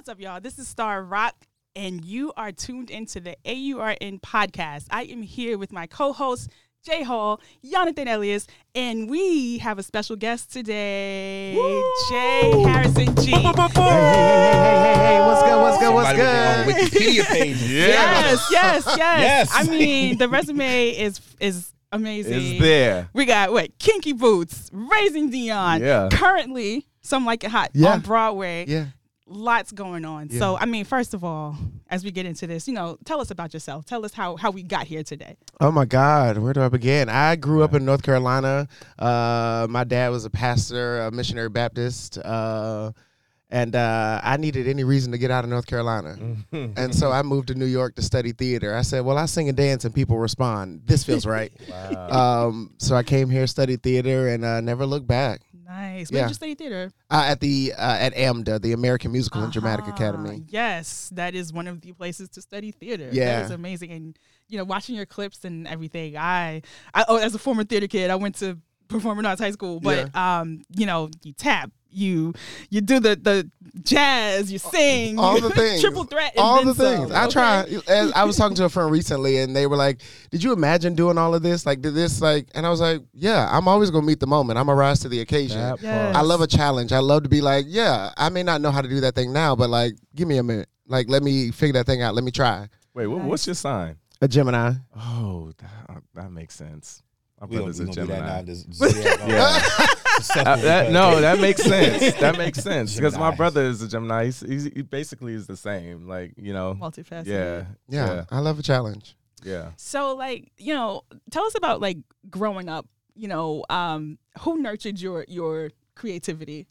What's up, y'all? This is Star Rock, and you are tuned into the AURN podcast. I am here with my co-host Jay Hall, Jonathan Elias, and we have a special guest today, J. Harrison Ghee. Hey, hey, hey, hey, hey! what's good, what's good, what's Somebody good? Wikipedia page. Yes, yes, yes. Yes. I mean, the resume is is amazing. It's there. We got what? Kinky Boots, Raising Dion. Yeah. Currently, Some Like It Hot Yeah. on Broadway. Yeah. Lots going on. Yeah. So, I mean, first of all, as we get into this, you know, tell us about yourself. Tell us how how we got here today. Oh my God, where do I begin? I grew up in North Carolina. Uh, my dad was a pastor, a missionary Baptist, uh, and uh, I needed any reason to get out of North Carolina. and so I moved to New York to study theater. I said, "Well, I sing and dance, and people respond. This feels right." um, so I came here, studied theater, and uh, never looked back. Nice. Where Yeah. did you study theater? Uh, at the uh, at AMDA, the American Musical and Dramatic Ah, Academy. Yes, that is one of the places to study theater. that Yeah. is amazing. And you know, watching your clips and everything. I, I oh, as a former theater kid, I went to performing arts high school. But um, you know, you tap, you you do the the jazz, you sing, all the things, triple threat, all the things. some, I okay? try. as- I was talking to a friend recently, and they were like, "Did you imagine doing all of this? Like, did this like?" And I was like, "Yeah, I'm always gonna meet the moment. I'm gonna rise to the occasion. Yes. I love a challenge. I love to be like, yeah, I may not know how to do that thing now, but like, give me a minute. Like, let me figure that thing out. Let me try." Wait, what, what's your sign? A Gemini. Oh, that, uh, that makes sense. My We brother's a gonna do that now. Gemini. This. Yeah. Uh, that, no, that makes sense. That makes sense because my brother is a Gemini. He's, he's, he basically is the same. Like you know, multifaceted. yeah, Yeah, yeah, I love a challenge. yeah. So, like, you know, tell us about like growing up. You know, um, who nurtured your your creativity?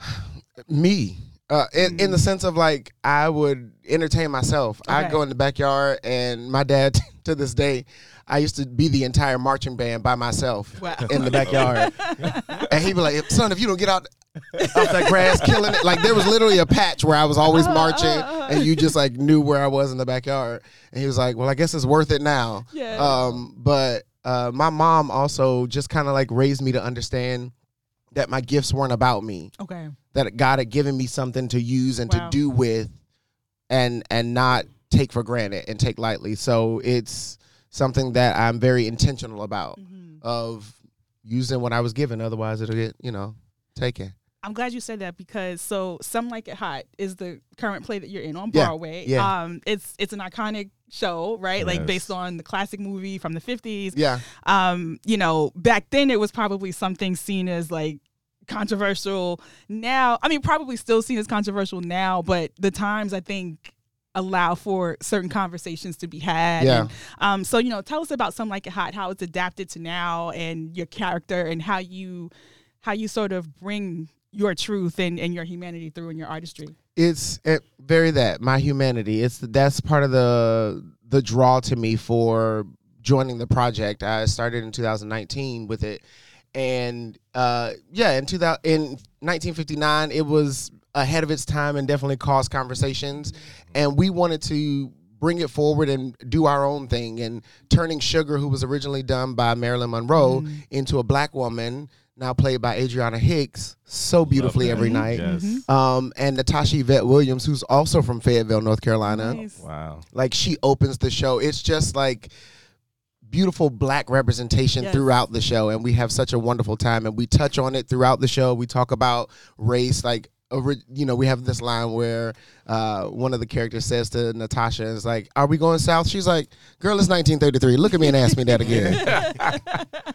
me uh, in, in the sense of like I would entertain myself. Okay. I'd go in the backyard, and my dad to this day, I used to be the entire marching band by myself Wow. in the backyard, and he'd be like, "Son, if you don't get out." off that grass, killing it. Like there was literally a patch where I was always marching, and you just like knew where I was in the backyard. And he was like, "Well, I guess it's worth it now." Yeah. Um, but uh, my mom also just kind of like raised me to understand that my gifts weren't about me Okay. that God had given me something to use and Wow. to do with and and not take for granted and take lightly. So it's something that I'm very intentional about Mm-hmm. of using what I was given otherwise it'll get, you know, taken. I'm glad you said that because so Some Like It Hot is the current play that you're in on Broadway. yeah. Um it's it's an iconic show, right? Like based on the classic movie from the 50s. Yeah. Um, you know, back then it was probably something seen as like controversial. Now, I mean probably still seen as controversial now, but the times I think allow for certain conversations to be had. Yeah. And, um so you know, tell us about Some Like It Hot, how it's adapted to now and your character and how you how you sort of bring your truth and, and your humanity through in your artistry. It's it, very that my humanity. It's that's part of the the draw to me for joining the project. I started in 2019 with it, and uh, yeah, in 2000 in 1959, it was ahead of its time and definitely caused conversations. And we wanted to bring it forward and do our own thing. And turning Sugar, who was originally done by Marilyn Monroe, into a black woman. Now played by Adriana Hicks, so beautifully every night Yes. um, and Natasha Yvette Williams, who's also from Fayetteville, North Carolina. Nice. Wow. Like she opens the show. It's just like beautiful black representation Yes. throughout the show, and we have such a wonderful time. And we touch on it throughout the show. We talk about race. Like ori- you know, we have this line where uh, one of the characters says to Natasha, "Is like, are we going south?" She's like, "Girl, it's 1933. Look at me and ask me that again."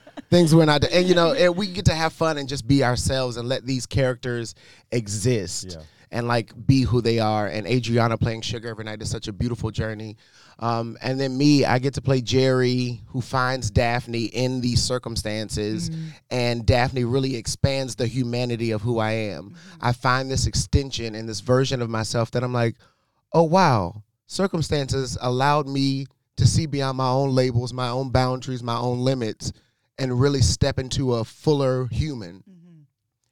Things we're not, and you know, and we get to have fun and just be ourselves and let these characters exist Yeah. And like be who they are. And Adriana playing Sugar every night is such a beautiful journey. Um, and then me, I get to play Jerry, who finds Daphne in these circumstances, and Daphne really expands the humanity of who I am. I find this extension and this version of myself that I'm like, oh wow, circumstances allowed me to see beyond my own labels, my own boundaries, my own limits, and really step into a fuller human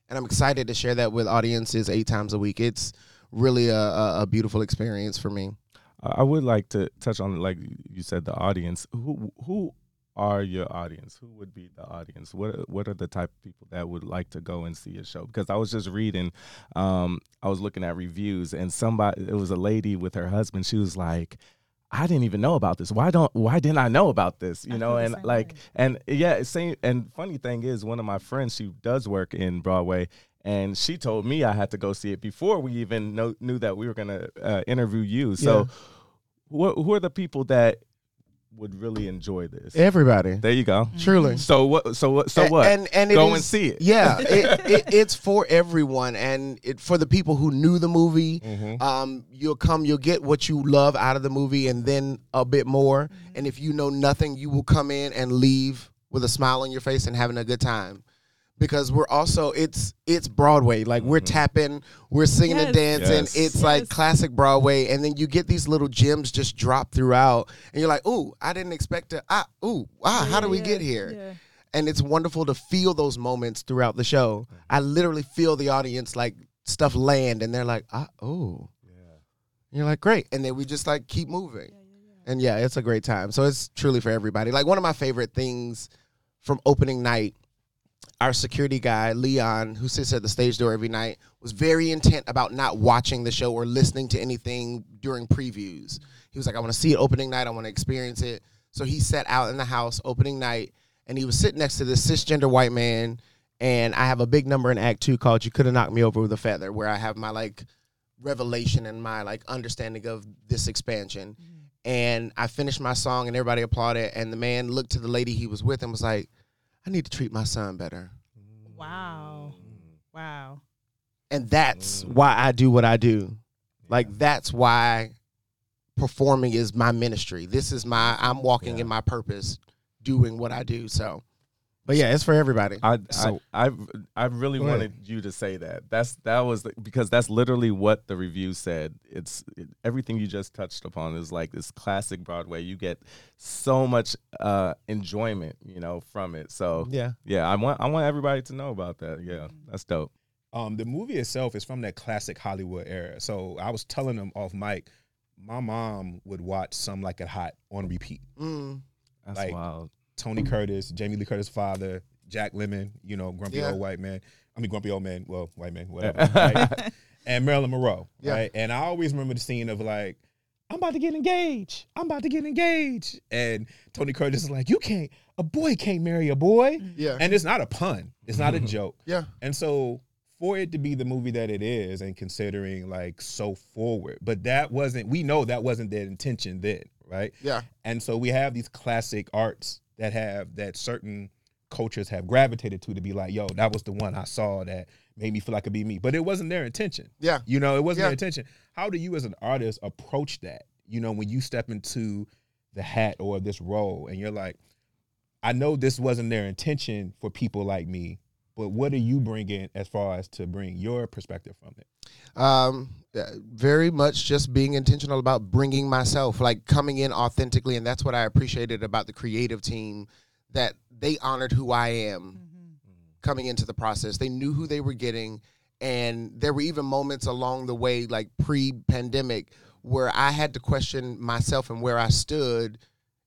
and I'm excited to share that with audiences eight times a week. It's really a, a, a beautiful experience for me. I would like to touch on, like you said, the audience. Who who are your audience? Who would be the audience? What what are the type of people that would like to go and see a show? Because I was just reading, um, I was looking at reviews, and somebody, it was a lady with her husband. She was like. I didn't even know about this. Why don't why didn't I know about this? You I know, and like way. and yeah, same and funny thing is one of my friends, she does work in Broadway, and she told me I had to go see it before we even know, knew that we were gonna uh, interview you. So, who, who are the people that would really enjoy this? Everybody, There you go. truly. So what? So what? So what? And and it go is- and see it. Yeah, it, it, it's for everyone, and it for the people who knew the movie. Mm-hmm. Um, you'll come, you'll get what you love out of the movie, and then a bit more. Mm-hmm. And if you know nothing, you will come in and leave with a smile on your face and having a good time. Because we're also it's it's Broadway, like we're tapping, we're singing and dancing. Mm-hmm. Yes. It's like classic Broadway, and then you get these little gems just drop throughout, and you're like, "Ooh, I didn't expect to. Ah, ooh, ah, how do we Yeah, get here?" yeah. and it's wonderful to feel those moments throughout the show. I literally feel the audience like stuff land, and they're like, ah, oh, And you're like, great, and then we just like keep moving, and yeah, it's a great time. So it's truly for everybody. Like one of my favorite things from opening night. Our security guy, Leon, who sits at the stage door every night, was very intent about not watching the show or listening to anything during previews. He was like, I want to see it opening night. I want to experience it. So he sat out in the house opening night and he was sitting next to this cisgender white man. And I have a big number in Act Two called "You Could Have Knocked Me Over with a Feather," where I have my like revelation and my like understanding of this expansion. Mm-hmm. And I finished my song, and everybody applauded. And the man looked to the lady he was with and was like, "I need to treat my son better." Wow. Wow. And that's why I do what I do. Like that's why performing is my ministry. This is my I'm walking in my purpose, doing what I do. So, but yeah, it's for everybody. I, So- I I I really Go ahead. wanted you to say that. That's that was the, because that's literally what the review said. It's it, everything you just touched upon is like this classic Broadway. You get so much uh, enjoyment, you know, from it. So yeah. yeah, I want I want everybody to know about that. Yeah, that's dope. Um, the movie itself is from that classic Hollywood era. So I was telling them off mic, my mom would watch Some Like It Hot on repeat. Mm. That's Like- wild. Tony Curtis, Jamie Lee Curtis' father, Jack Lemmon, you know, grumpy Yeah. old white man. I mean, grumpy old man. Well, white man, whatever. right? And Marilyn Monroe. Yeah. Right. And I always remember the scene of like, I'm about to get engaged. I'm about to get engaged. And Tony Curtis is like, you can't, a boy can't marry a boy. Yeah. And it's not a pun. It's not a joke. yeah. And so for it to be the movie that it is and considering like so forward, but that wasn't we know that wasn't their intention then, right? Yeah. And so we have these classic arts that have that certain cultures have gravitated to to be like, yo, that was the one I saw that made me feel like it could be me. But it wasn't their intention. Yeah. You know, it wasn't Yeah. their intention. How do you as an artist approach that? You know, when you step into the hat or this role and you're like, I know this wasn't their intention for people like me, but what are you bringing as far as to bring your perspective from it? Um, uh, very much just being intentional about bringing myself, like coming in authentically, and that's what I appreciated about the creative team. That they honored who I am coming into the process. They knew who they were getting, and there were even moments along the way, like pre-pandemic, where I had to question myself and where I stood.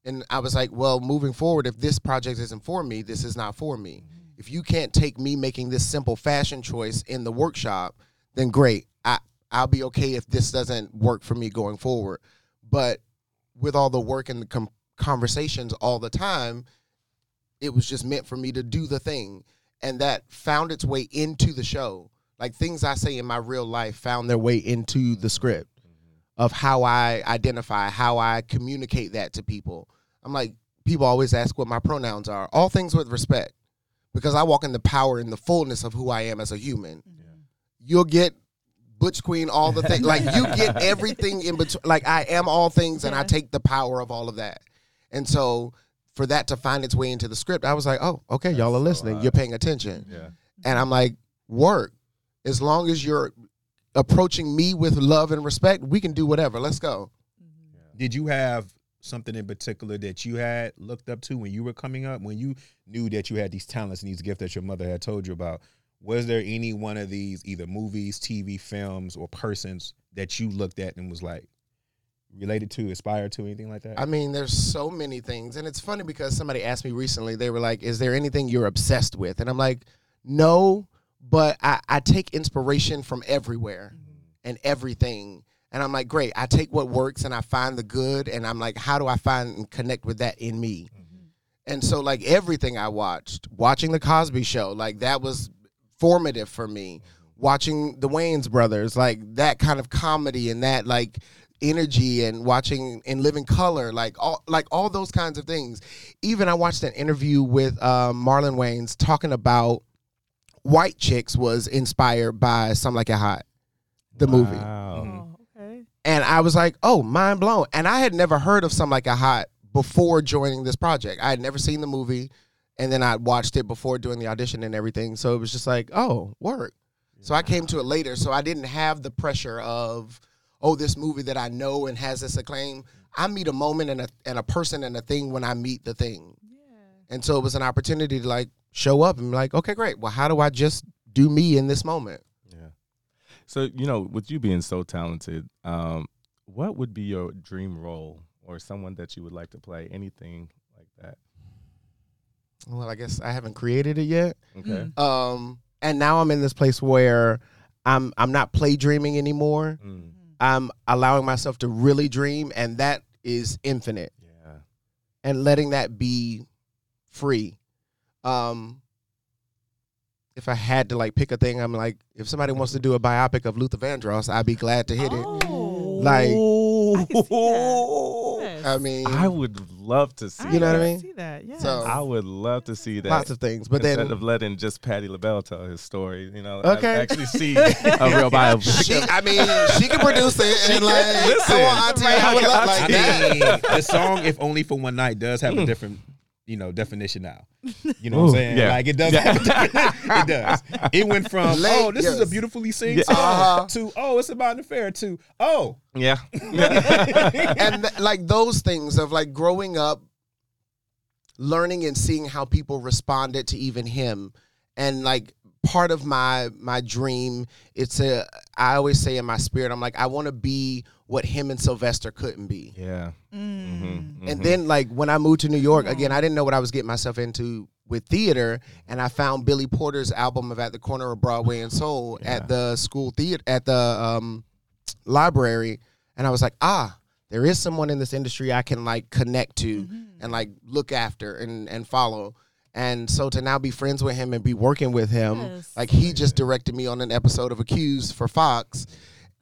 And I was like, well, moving forward, if this project isn't for me, this is not for me. If you can't take me making this simple fashion choice in the workshop, then great. I I'll be okay if this doesn't work for me going forward. But with all the work and the com- conversations all the time, it was just meant for me to do the thing, and that found its way into the show. like things I say in my real life found their way into the script of how I identify, how I communicate that to people. I'm like, people always ask what my pronouns are. All things with respect, because I walk in the power and the fullness of who I am as a human. You'll get Butch Queen, all the things. like you get everything in between. Like I am all things, and I take the power of all of that. And so for that to find its way into the script, I was like, oh, okay, y'all are listening. You're paying attention. Yeah. And I'm like, work. As long as you're approaching me with love and respect, we can do whatever. Let's go. Did you have something in particular that you had looked up to when you were coming up? When you knew that you had these talents and these gifts that your mother had told you about? Was there any one of these, either movies, TV, films, or persons that you looked at and was like related to, aspired to, anything like that? I mean, there's so many things. And it's funny because somebody asked me recently, they were like, Is there anything you're obsessed with? And I'm like, No, but I, I take inspiration from everywhere mm-hmm. and everything. And I'm like, Great. I take what works and I find the good. And I'm like, How do I find and connect with that in me? Mm-hmm. And so, like, everything I watched, watching The Cosby Show, like, that was formative for me. Mm-hmm. Watching the Wayans brothers, like, that kind of comedy and that, like, energy and watching and living color like all like all those kinds of things even i watched an interview with um, marlon wayans talking about white chicks was inspired by some like it hot the movie Wow. Oh, okay. And I was like, "Oh, mind blown!" And I had never heard of Some Like It Hot before joining this project. I had never seen the movie, and then I watched it before doing the audition and everything. So it was just like, "Oh, work." So I came to it later, so I didn't have the pressure of, "Oh, this movie that I know and has this acclaim." I meet a moment and a and a person and a thing when I meet the thing, Yeah. and so it was an opportunity to like show up and be like, "Okay, great. Well, how do I just do me in this moment?" Yeah. So you know, with you being so talented, um, what would be your dream role or someone that you would like to play? Anything like that? Well, I guess I haven't created it yet. Okay. um and now i'm in this place where i'm i'm not play dreaming anymore Mm. i'm allowing myself to really dream and that is infinite Yeah. and letting that be free um if i had to like pick a thing i'm like if somebody wants to do a biopic of luther vandross i'd be glad to hit it Oh. like I can see that. Yes. i mean I would love to see. You know what I mean? See that? Yes. So- I would love to see that. lots of things but Instead then of letting just Patti LaBelle tell his story, you know, Okay. I actually see a real biopic. she, I mean, she can produce it and like, Listen. come on, Auntie, I would love like that. the song "If Only for One Night" does have a hmm. different, you know, definition now. You know what I'm saying? yeah. Like it does. Have a different, it does. It went from Late, oh, this is a beautifully sing Yeah. song Uh-huh. to oh, it's about an affair to oh, Yeah. and th- like those things of like growing up learning and seeing how people responded to even him and like part of my my dream it's a i always say in my spirit i'm like i want to be what him and sylvester couldn't be. Yeah. Mm-hmm. and then like when i moved to new york again i didn't know what i was getting myself into with theater and i found billy porter's album of at the corner of broadway and soul at the school theater at the um, library and i was like ah there is someone in this industry i can like connect to and like look after and and follow and so to now be friends with him and be working with him Yes. like he just directed me on an episode of accused for fox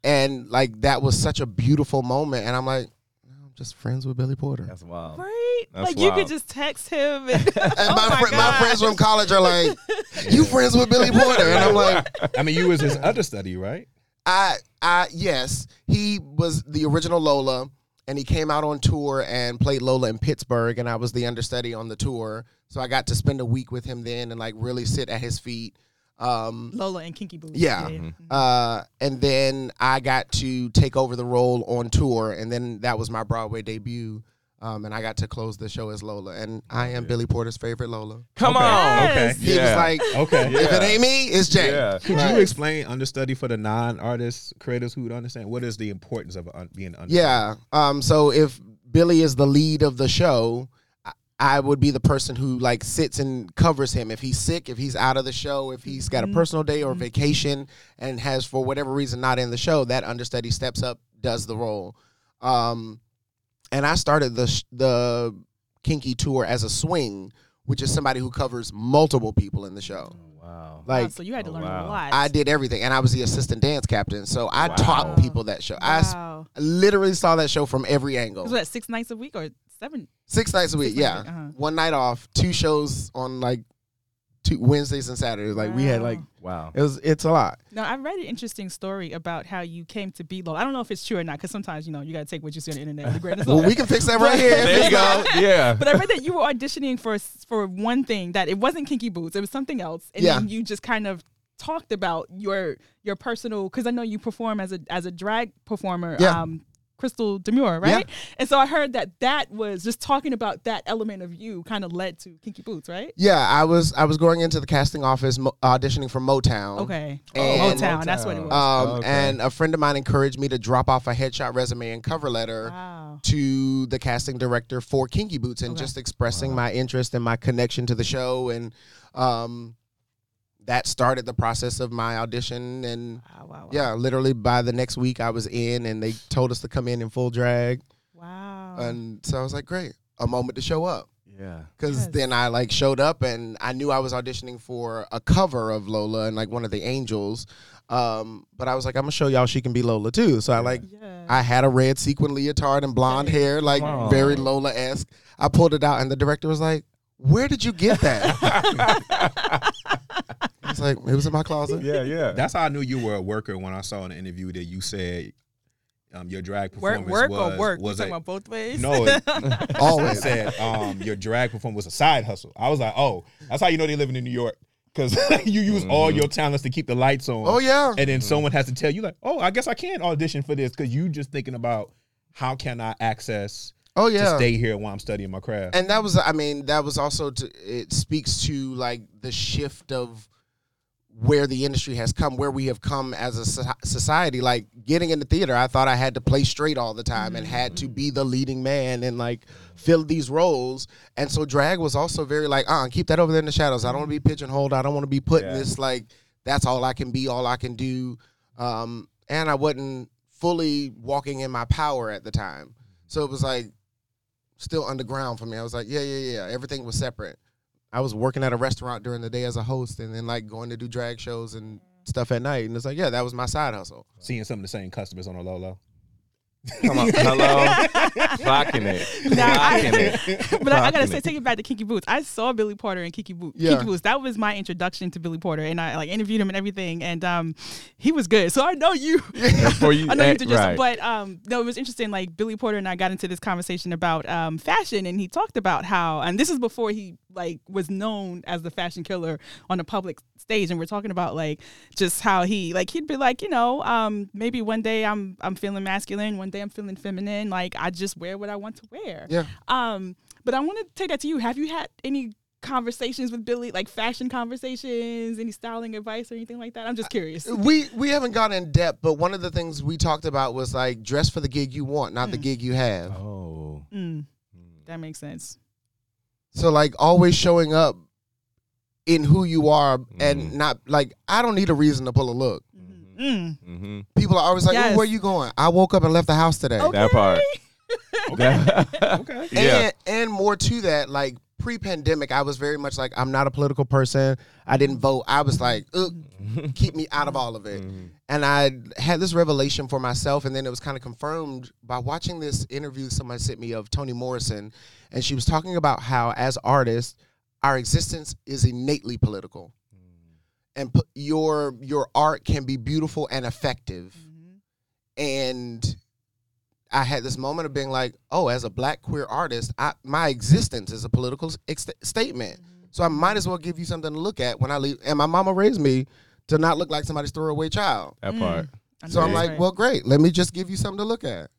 and like that was such a beautiful moment and i'm like i'm just friends with billy porter That's wild. Right? That's like you could just text him. And, and oh my, my, fri- my friends from college are like, "You friends with Billy Porter?" And I'm like, I mean, you was his understudy, right? "I, I, yes, he was the original Lola, and he came out on tour and played Lola in Pittsburgh, and I was the understudy on the tour, so I got to spend a week with him then and like really sit at his feet." Um, Lola and Kinky Boots. Yeah. uh, and then I got to take over the role on tour, and then that was my Broadway debut. Um, and I got to close the show as Lola, and I am Billy Porter's favorite Lola. Come Okay. on. Okay. He Yeah. was like, Okay. "If it ain't me, it's Jay." Yeah. Could Right. you explain understudy for the non-artists creators who would understand what is the importance of un- being understudy? Yeah. Um. So if Billy is the lead of the show, I- I would be the person who like sits and covers him if he's sick, if he's out of the show, if he's got a personal day or vacation and has for whatever reason not in the show. That understudy steps up, does the role. Um, and I started the the Kinky tour as a swing, which is somebody who covers multiple people in the show. Wow. Wow. Wow, Like so you had to Oh, learn wow. a lot. I did everything, and I was the assistant dance captain. So I Wow. taught people that show. I s- Wow. literally saw that show from every angle. Was that six nights a week or seven? Six nights a week, Six yeah. week, uh-huh. One night off, two shows on like two Wednesdays and Saturdays. Like we had like Wow. it was it's a lot. Now, I read an interesting story about how you came to be low. I don't know if it's true or not, because sometimes you know you got to take what you see on the internet with a grain of salt. Well, we can fix that right here. There you go. Yeah. But I read that you were auditioning for for one thing that it wasn't Kinky Boots, it was something else, and Yeah. then you just kind of talked about your your personal because I know you perform as a as a drag performer. Yeah. Um, Crystal Demure, right? And so I heard that that was just talking about that element of you kind of led to Kinky Boots, right? Yeah, I was I was going into the casting office mo- auditioning for Motown. Okay. And- Motown, that's what it was. Um, Okay. and a friend of mine encouraged me to drop off a headshot resume and cover letter wow. to the casting director for Kinky Boots and Okay. just expressing my interest and my connection to the show and um, that started the process of my audition and Wow, wow, wow. yeah, literally by the next week I was in and they told us to come in in full drag Wow. and so I was like, great, a moment to show up. Yeah. Cause Yes. then I like showed up and I knew I was auditioning for a cover of Lola and like one of the angels. Um, but I was like, I'm gonna show y'all she can be Lola too. So I like yeah. I had a red sequin leotard and blonde hair, like Wow. very Lola esque. I pulled it out and the director was like, Where did you get that? I was like, It was in my closet. Yeah. Yeah. That's how I knew you were a worker when I saw in the interview that you said um, your drag work, performance work was or work? was you talking about both ways? no. It, it Always. said um, your drag performance was a side hustle. I was like, oh, that's how you know they're living in New York because you use all your talents to keep the lights on. Oh yeah. and then someone has to tell you like, oh, I guess I can audition for this because you just thinking about how can I access Oh to yeah. stay here while I'm studying my craft. and that was i mean that was also to, it speaks to like the shift of where the industry has come where we have come as a society like getting into theater i thought i had to play straight all the time and had to be the leading man and like fill these roles and so drag was also very like uh keep that over there in the shadows i don't want to be pigeonholed i don't want to be put in Yeah. this like that's all i can be all i can do um and i wasn't fully walking in my power at the time so it was like still underground for me. I was like, yeah, yeah, yeah. Everything was separate. I was working at a restaurant during the day as a host, and then like going to do drag shows and stuff at night. And it's like, yeah, that was my side hustle. Seeing some of the same customers on a low low. Come on. Hello. Clocking it. Now, I- Clocking it. but I, I gotta Clocking say, it. take it back to Kinky Boots. I saw Billy Porter and Kinky Boots. Yeah. Kinky Boots. That was my introduction to Billy Porter, and I like interviewed him and everything, and um, he was good. So I know you. For you, I know you eh, did just, right. but um, no, it was interesting. Like Billy Porter and I got into this conversation about um fashion, and he talked about how, and this is before he like was known as the fashion killer on the public stage, and we're talking about like just how he like he'd be like, you know, um, maybe one day I'm I'm feeling masculine, one day I'm feeling feminine. Like I just wear what I want to wear. Yeah. Um, but I want to take that to you. Have you had any conversations with Billy, like fashion conversations, any styling advice or anything like that? I'm just curious. We we haven't gone in depth, but one of the things we talked about was like dress for the gig you want, not the gig you have. Oh. Mm, that makes sense. So like always showing up in who you are and Mhm. not like I don't need a reason to pull a look. Mm. Mm-hmm. People are always like, Yes. "Ooh, where you going? I woke up and left the house today. Okay. That part. That- Okay. yeah. And and more to that, like pre-pandemic, I was very much like, I'm not a political person. I didn't vote. I was like, keep me out of all of it. And I had this revelation for myself, and then it was kind of confirmed by watching this interview somebody sent me of Toni Morrison, and she was talking about how, as artists, our existence is innately political, mm. and pu- your your art can be beautiful and effective. Mm-hmm. And I had this moment of being like, oh, as a black queer artist, I, my existence is a political ex- statement. Mm-hmm. So I might as well give you something to look at when I leave. And my mama raised me to not look like somebody's throwaway child. That part. So I'm like, well, great. Let me just give you something to look at.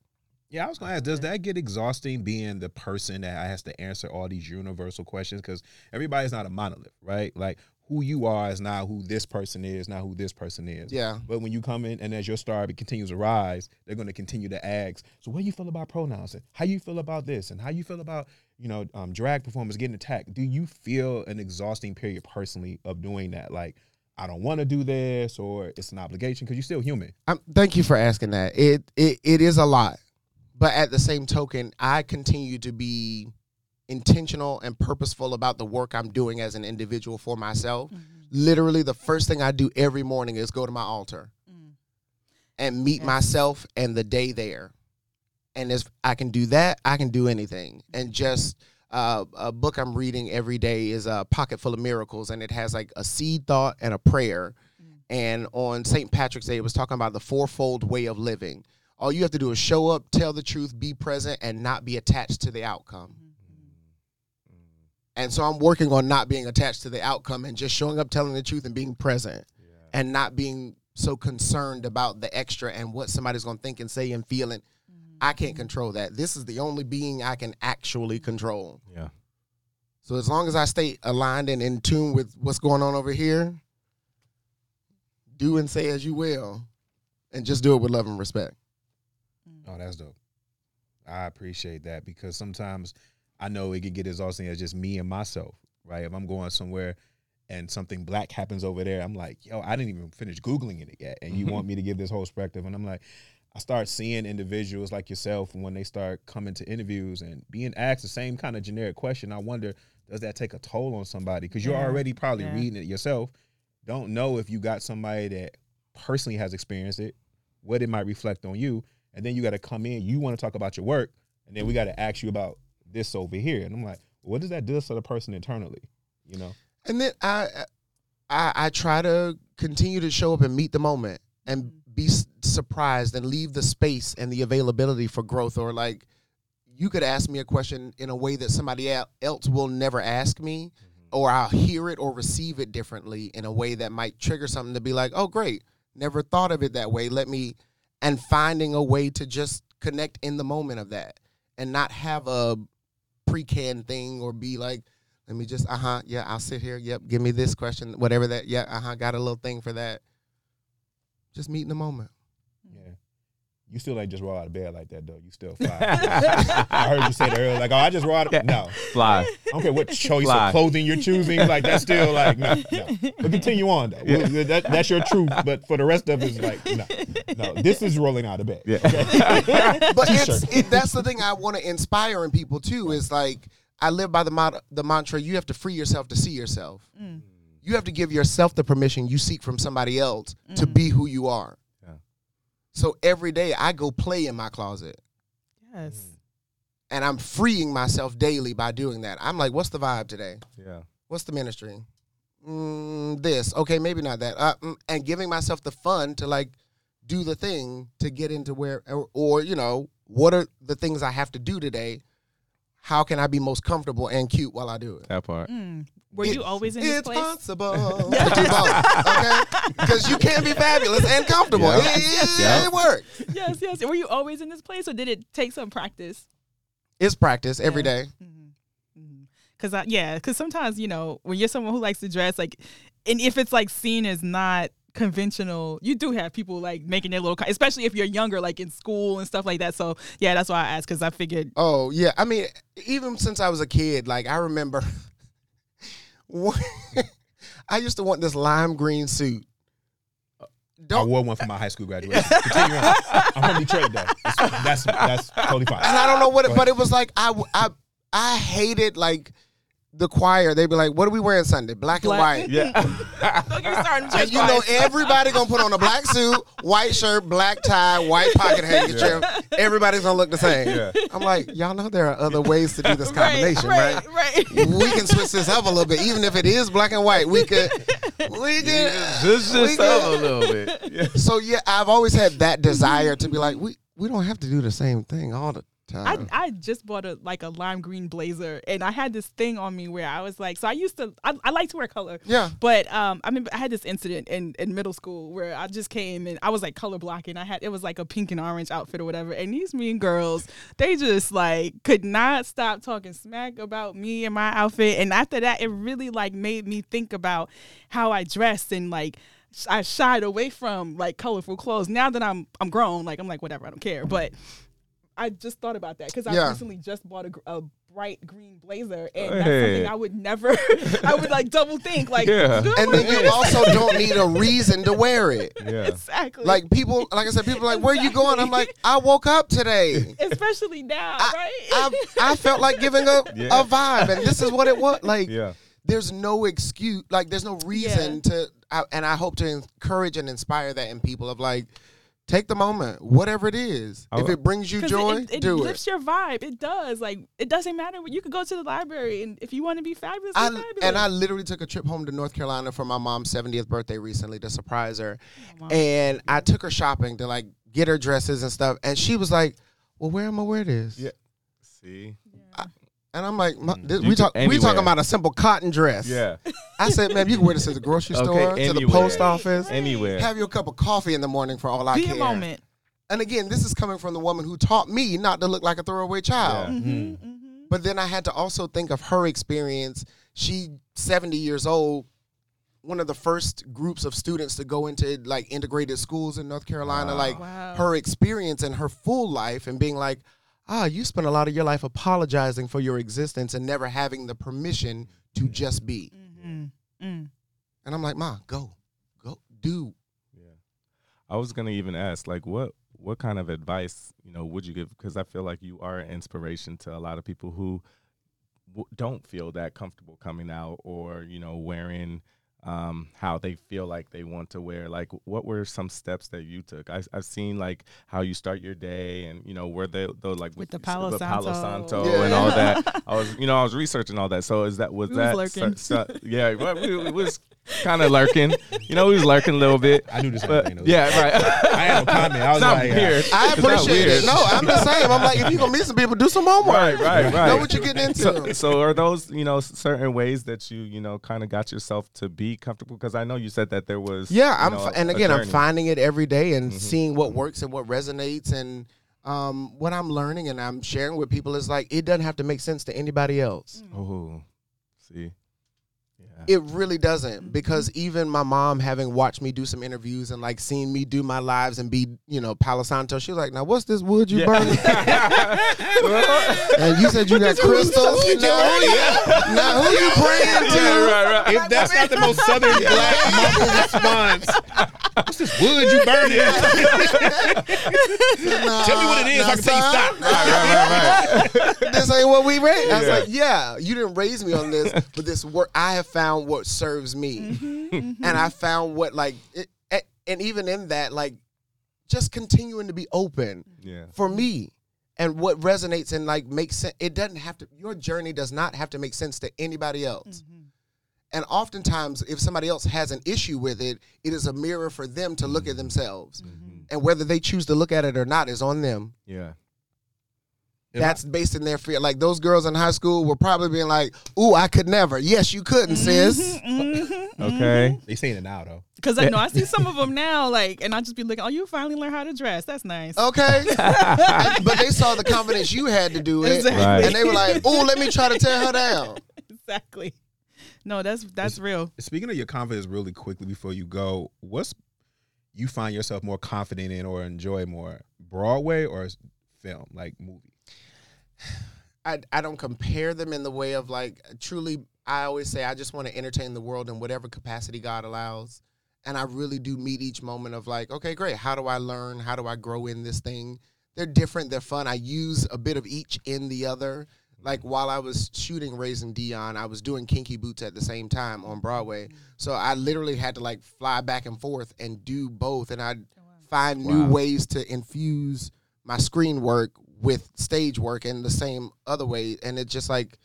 Yeah, I was gonna ask, does that get exhausting being the person that has to answer all these universal questions? Because everybody's not a monolith, right? Like who you are is not who this person is, not who this person is. Yeah. But when you come in and as your star continues to rise, they're going to continue to ask. So, what do you feel about pronouns? And how you feel about this? And how you feel about you know um, drag performers getting attacked? Do you feel an exhausting period personally of doing that? Like, I don't want to do this, or it's an obligation because you're still human. Um, thank you for asking that. It, it it is a lot, but at the same token, I continue to be intentional and purposeful about the work I'm doing as an individual for myself literally the first thing I do every morning is go to my altar Mm. and meet myself and the day there. And if I can do that, I can do anything. And just uh, a book I'm reading every day is a pocket full of miracles, and it has like a seed thought and a prayer. And on St. Patrick's Day, it was talking about the fourfold way of living. All you have to do is show up, tell the truth, be present, and not be attached to the outcome. mm. And so I'm working on not being attached to the outcome and just showing up, telling the truth, and being present, and not being so concerned about the extra and what somebody's going to think and say and feel. And I can't control that. This is the only being I can actually control. Yeah. So as long as I stay aligned and in tune with what's going on over here, do and say as you will, and just do it with love and respect. Mm. Oh, that's dope. I appreciate that because sometimes I know it can get exhausting as just me and myself, right? If I'm going somewhere and something black happens over there, I'm like, yo, I didn't even finish Googling it yet. And you mm-hmm. want me to give this whole perspective. And I'm like, I start seeing individuals like yourself when they start coming to interviews and being asked the same kind of generic question. I wonder, does that take a toll on somebody? Because you're Yeah, already probably yeah. reading it yourself. Don't know if you got somebody that personally has experienced it, what it might reflect on you. And then you got to come in, you want to talk about your work, and then we got to ask you about this over here. And I'm like, what does that do to the person internally? You know? And then I, I, I try to continue to show up and meet the moment and be surprised and leave the space and the availability for growth. Or like, you could ask me a question in a way that somebody else will never ask me, or I'll hear it or receive it differently in a way that might trigger something to be like, oh, great, never thought of it that way. Let me, and finding a way to just connect in the moment of that and not have a pre-canned thing or be like, let me just, uh huh, yeah, I'll sit here. Yep, give me this question, whatever that. Yeah, uh huh, got a little thing for that. Just meet in the moment. Yeah. You still ain't just roll out of bed like that though. You still fly. I heard you say that earlier, like, oh, I just roll out of No. Fly. I don't care what choice Fly. of clothing you're choosing. Like that's still like no, no. But continue on though. Well, That, that's your truth. But for the rest of us, like no, no. This is rolling out of bed. Yeah. But it's, it, that's the thing I want to inspire in people too. Is like I live by the mot- the mantra: you have to free yourself to see yourself. Mm. You have to give yourself the permission you seek from somebody else to be who you are. Yeah. So every day I go play in my closet. Yes. and I'm freeing myself daily by doing that. I'm like, what's the vibe today? Yeah. What's the ministry? Mm, this, okay, maybe not that, uh, mm, and giving myself the fun to like do the thing to get into where, or, or you know, what are the things I have to do today? How can I be most comfortable and cute while I do it? That part. Mm. Were you always in this it's place? possible to do both, okay? Because you can be fabulous and comfortable. Yeah. It, it- Yeah. it works. yes, yes. Were you always in this place, or did it take some practice? It's practice every Yeah. day. Cause I, yeah, cause sometimes you know when you're someone who likes to dress like, and if it's like seen as not conventional, you do have people like making their little, co- especially if you're younger, like in school and stuff like that. So yeah, that's why I asked, cause I figured Oh yeah, I mean, even since I was a kid, like I remember, I used to want this lime green suit. I Don't, wore one for my high school graduation. Continue on. I'm from Detroit though. It's- That's that's totally fine. and I don't know what, it, but it was like I I I hated like the choir. They'd be like, "What are we wearing Sunday? Black, Black. and white." Yeah. Look, you're starting to And you know everybody gonna put on a black suit, white shirt, black tie, white pocket handkerchief. Everybody's gonna look the same. Yeah. I'm like, y'all know there are other ways to do this combination, right? right, right. we can switch this up a little bit, even if it is black and white. We could, we could, Just we just up a little bit. Yeah. So yeah, I've always had that desire to be like, we we don't have to do the same thing all the I, time. I just bought a like a lime green blazer and I had this thing on me where I was like so I used to I, I like to wear color Yeah. but um I mean I had this incident in, in middle school where I just came and I was like color blocking I had it was like a pink and orange outfit or whatever and these mean girls they just like could not stop talking smack about me and my outfit and after that it really like made me think about how I dressed and like I shied away from like colorful clothes now that I'm I'm grown like I'm like whatever I don't care but I just thought about that because I Yeah. recently just bought a, a bright green blazer, and that's something I would never. I would like double think, like, Yeah. and then you also don't need a reason to wear it. Yeah. exactly Like people, like I said, people are like, where are you going? I'm like, I woke up today. especially now, I, right? I, I felt like giving a, Yeah. a vibe, and this is what it was. Like, Yeah. there's no excuse like there's no reason to I, and i hope to encourage and inspire that in people of like take the moment whatever it is I if it brings you joy it, it do it lifts your vibe. It does. Like it doesn't matter. You could go to the library, and if you want to be fabulous, I, fabulous. and I literally took a trip home to North Carolina for my mom's 70th birthday recently to surprise her. Oh, And I took her shopping to like get her dresses and stuff. And she was like, Well, where am I wear this? Yeah. See. And I'm like, "Ma- mm. this, we took talk we anywhere. talking about a simple cotton dress. Yeah. I said, man, you can wear this to the grocery Okay, store, to the post office, Anywhere. have your cup of coffee in the morning for all I be care. a moment. And again, this is coming from the woman who taught me not to look like a throwaway child. Yeah. Mm-hmm, mm-hmm. mm-hmm, But then I had to also think of her experience. She 70 years old, one of the first groups of students to go into like integrated schools in North Carolina. Wow. Like Wow. her experience and her full life and being like, ah, you spent a lot of your life apologizing for your existence and never having the permission to just be. Mm-hmm. Mm. And I'm like, Ma, go, go, do. Yeah. I was gonna even ask, like, what what kind of advice you know would you give? Because I feel like you are an inspiration to a lot of people who w- don't feel that comfortable coming out or you know wearing um, how they feel like they want to wear. Like, what were some steps that you took? I, I've seen like how you start your day, and you know where they though like With the you said, Palo Santo. Santo Yeah. and all that. I was you know I was researching all that. So is that was We was that lurking. so- so- yeah? Well, we, we was kind of lurking. You know, we was lurking a little bit. I knew this. But yeah, right. I had no comment. I was It's not like, weird. I appreciate it. No, I'm the same. I'm like, if you're going to meet some people, do some homework. Right, right, right. Know what you're getting into. So, so are those you know certain ways that you you know kind of got yourself to be comfortable? Because I know you said that there was Yeah, I'm, know, fi- and again, I'm finding it every day and Mhm. seeing what works and what resonates, and um, what I'm learning and I'm sharing with people is like it doesn't have to make sense to anybody else. Oh, see, yeah, It really doesn't because even my mom, having watched me do some interviews and like seeing me do my lives and be, you know, Palo Santo, she was like, "Now what's this wood you burning?" and you said you got crystals. Oh, you know, yeah. Now who you praying to? right, right. If that's not the most southern black mama response, what's this wood you burning? Tell me what it is. I can tell you stop. right, right, right. this ain't what we raised. I was Yeah. like, yeah, you didn't raise me on this, but this work I have found what serves me, Mm-hmm, and I found what like, it, and even in that, like, just continuing to be open Yeah, for me, and what resonates and like makes sense. It doesn't have to. Your journey does not have to make sense to anybody else. mm-hmm. And oftentimes, if somebody else has an issue with it, it is a mirror for them to look at themselves, Mm-hmm. and whether they choose to look at it or not is on them. yeah. That's based in their fear. Like those girls in high school were probably being like, "Ooh, I could never." Yes, you couldn't, sis. Mm-hmm. Okay. They saying it now though. Because I know I see some of them now, like, and I just be looking. Oh, you finally learn how to dress. That's nice. Okay, And- but they saw the confidence you had to do it, Exactly. Right. and they were like, "Ooh, let me try to tear her down." exactly. No, that's that's real. Speaking of your confidence, really quickly before you go, what's you find yourself more confident in or enjoy more, Broadway or film, like movie? I, I don't compare them in the way of like truly I always say I just want to entertain the world in whatever capacity God allows. And I really do meet each moment of like, okay, great. How do I learn? How do I grow in this thing? They're different, they're fun. I use a bit of each in the other. Like while I was shooting Raising Dion, I was doing Kinky Boots at the same time on Broadway. Mm-hmm. So I literally had to like fly back and forth and do both. And I'd oh, find new ways to infuse my screen work with stage work and the same other way. And it's just like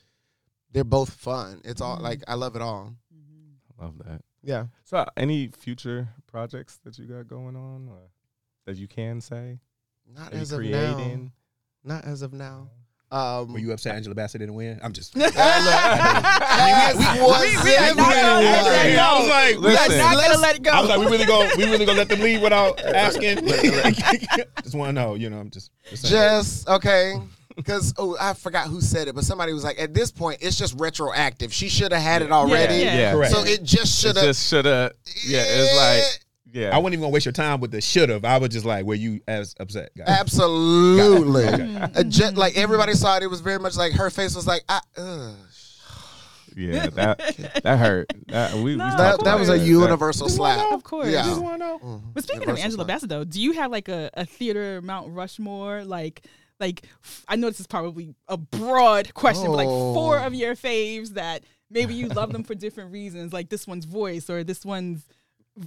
they're both fun. It's all like mm-hmm. I love it all. Mm-hmm. I love that. Yeah. So, uh, any future projects that you got going on, or that you can say? Not as of creating? now. Not as of now. Um, Were you upset Angela Bassett didn't win? I'm just. As we- was we are not gonna let it I go. was like, Listen. not gonna let it go. I was like, we really go, we really gonna let them leave without asking. just want to know, you know. I'm just, just. Just okay. Because oh, I forgot who said it, but somebody was like, at this point, it's just retroactive. She should have had it already. Yeah. Yeah, Correct. So it just should have. just should have. Yeah, it's like yeah. I wasn't even gonna waste your time with the should have. I was just like, were you as upset? Guys? Absolutely. Okay. A jet- like everybody saw it. It was very much like her face was like, I, ugh. yeah, that that hurt. That, we, we No, talked That, that was a That- universal slap. Of course. Yeah. Just wanna know. Mhm. But speaking of Angela slap. Bassett, though, do you have like a, a theater Mount Rushmore? Like, like f- I know this is probably a broad question, but like four of your faves that maybe you love them for different reasons, like this one's voice or this one's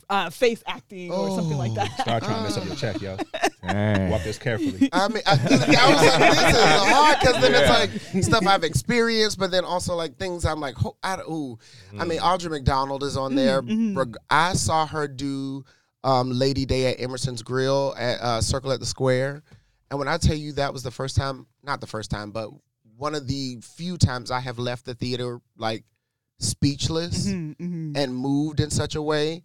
uh, face acting or something like that. Start trying to mess up your check, yo. Dang. Walk this carefully. I mean, I, I was like, this is hard because then it's like stuff I've experienced, but then also like things I'm like, oh, I, ooh. I mean, Audra McDonald is on there. Reg- I saw her do um, Lady Day at Emerson's Grill at uh, Circle at the Square, and when I tell you that was the first time, not the first time, but one of the few times I have left the theater like speechless Mm-hmm, and moved in such a way.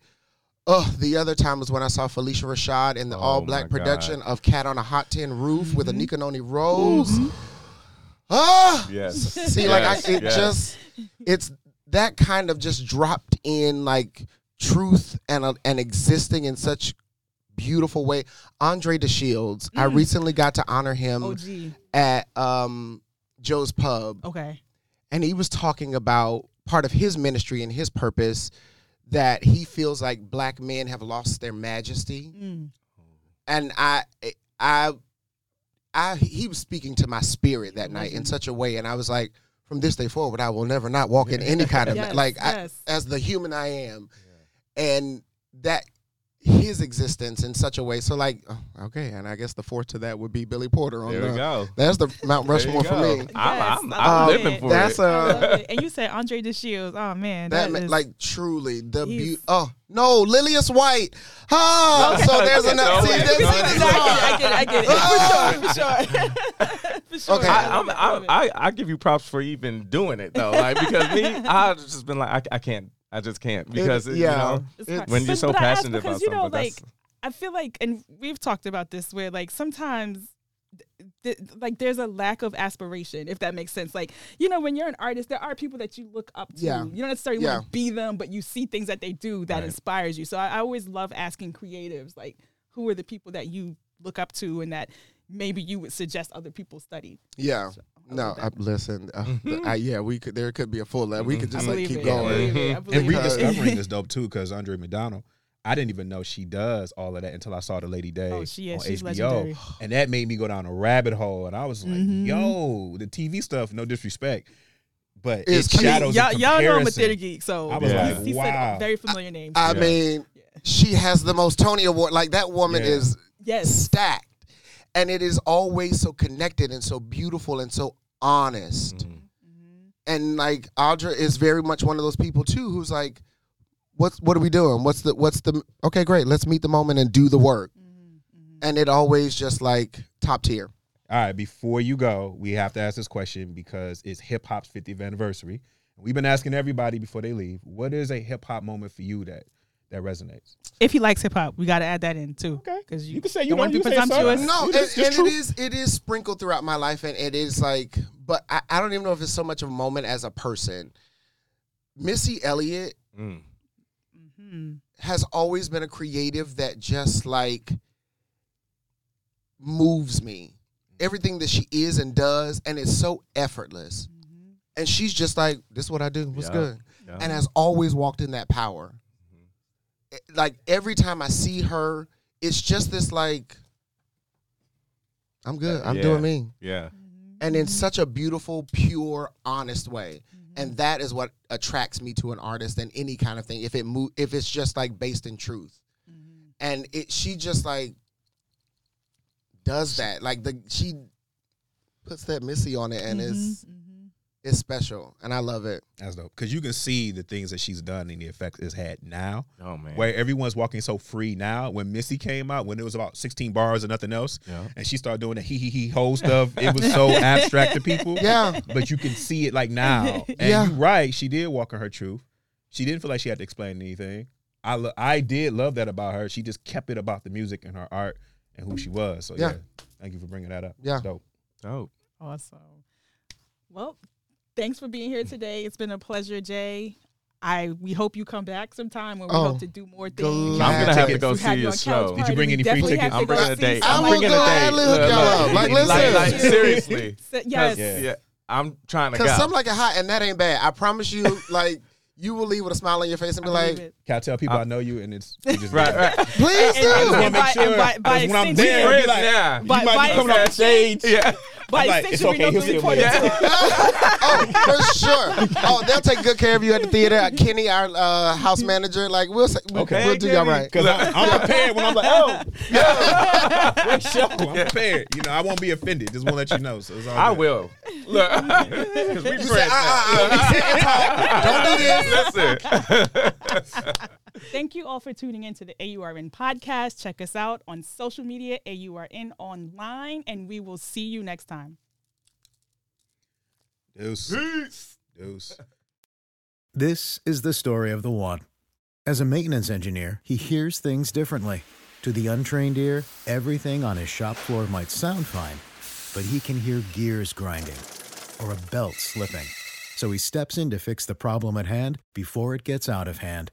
Oh, the other time was when I saw Phylicia Rashad in the Oh all my black God. production of Cat on a Hot Tin Roof with Mm-hmm. Anika Noni Rose. Ah, Yes. see, like I, it yes. just, it's that kind of just dropped in like truth and uh, and existing in such beautiful way. Andre De Shields, I Mm. recently got to honor him gee. at um, Joe's Pub Okay. and he was talking about part of his ministry and his purpose that he feels like black men have lost their majesty Mm. and i i i he was speaking to my spirit that night in such a way and i was like from this day forward i will never not walk in any kind of Yes, like yes. I, as the human i am and that his existence in such a way so like oh, okay and i guess the fourth to that would be billy porter on There the we go. that's the mount There you rushmore for go. me I'm, I'm, I I'm living it. for that's it. I uh. And you said Andre De Shields. Oh man, that, that ma- is- like truly the He's- beauty. Oh no, Lillias White. Ah, so there's Okay, another. no, See, wait, this- no, see, this no, I get it. I get it. I get it. For sure. For sure. for sure. Okay. I, I'm, I love I'm. I, I give you props for even doing it though, like because me, I've just been like, I, I can't, I just can't because it, yeah. you know, It's It's- hard. when you're But- so but I ask passionate because, about you know, something, like I feel like, and we've talked about this, where like sometimes. th- like there's a lack of aspiration, if that makes sense. Like you know, when you're an artist, there are people that you look up to. Yeah. You don't necessarily Yeah. want to be them, but you see things that they do that Right. inspires you. So I, I always love asking creatives, like, who are the people that you look up to, and that maybe you would suggest other people study. Yeah. So, I No, I, that. listen. Uh, the- I, yeah, we could. There could be a full. We could just like keep it. I going. believe it. I And believe it. rediscovering is dope too, because Audra McDonald, I didn't even know she does all of that until I saw the Lady Day Oh, she is. on She's HBO, legendary. and that made me go down a rabbit hole. And I was like, Mhm. "Yo, the TV stuff, no disrespect, but It's- it I mean, y'all, y'all know I'm a theater geek, so I was he- like, he wow. said very familiar name. I Yeah. mean, she has the most Tony Award. Like that woman Yeah. is yes, stacked, and it is always so connected and so beautiful and so honest. Mhm. and like Audra is very much one of those people too who's like what's what are we doing what's the what's the okay great let's meet the moment and do the work mm-hmm. Mm-hmm. and it always just like top tier All right, before you go, we have to ask this question because it's hip hop's 50th anniversary. We've been asking everybody before they leave, what is a hip hop moment for you that that resonates? if he likes hip hop, we got to add that in too. Okay. because you, You can say you don't want to you be say something. presumptuous. no and, It's just and true. it is it is sprinkled throughout my life and it is like but I, I don't even know if it's so much of a moment as a person missy elliott Mm. Mhm. has always been a creative that just like moves me. Everything that she is and does, and it's so effortless. And she's just like, this is what I do. What's Yeah. good? Yeah. And has always walked in that power. It- Like every time I see her, it's just this like, I'm good. I'm Yeah. doing me. yeah. And in such a beautiful, pure, honest way. Mm-hmm. And that is what attracts me to an artist and any kind of thing. If it mo- if it's just like based in truth Mm-hmm. and it she just like does that like the she puts that missy on it and it's Mhm. It's special and i love it That's dope. Because you can see the things that she's done and the effects it's had now. Oh man. Where everyone's walking so free now. When Missy came out, when it was about 16 bars and nothing else, Yeah. and she started doing the he he he ho stuff, it was so abstract to people. yeah But you can see it like now. And Yeah. you're right. She did walk in her truth. She didn't feel like she had to explain anything. I lo- I did love that about her. She just kept it about the music and her art and who she was. So yeah, Yeah. thank you for bringing that up. Yeah. It's dope. Dope. Awesome. Well, thanks for being here today. It's been a pleasure, Jay. I we hope you come back sometime when we Oh, hope to do more things. I'm gonna have to go see your show. Did you bring any free tickets? I'm bringing a date. some I I'm will of bringing a date. gladly hook y'all up. Like, like, listen. like, seriously. So- yes. Yeah. Yeah. I'm trying to because go. some like it hot and that ain't bad i promise you like you will leave with a smile on your face and be believe like it. Can I tell people I know you and it's you just right, right. please And- do and- wanna and make sure and by- by when I'm there, be like, now. you By- might by be coming off the stage. Yeah. But I'm like, it's okay. know He'll the see it oh, for sure. Oh, they'll take good care of you at the theater. Kenny, our uh, house manager, like we'll say, we, Okay. we'll do y'all right. Because I'm, I'm prepared when I'm like, oh, yeah, show. I'm prepared. You know, I won't be offended. Just want to let you know. So it's all I good. will. Look, 'cause we You say, friends uh, uh, uh, sit and talk. Don't do this. Listen. Thank you all for tuning in to the AURN podcast. Check us out on social media, AURN online, and we will see you next time. Deuce. Deuce. This is the story of the one. As a maintenance engineer, he hears things differently. To the untrained ear, everything on his shop floor might sound fine, but he can hear gears grinding or a belt slipping. So he steps in to fix the problem at hand before it gets out of hand.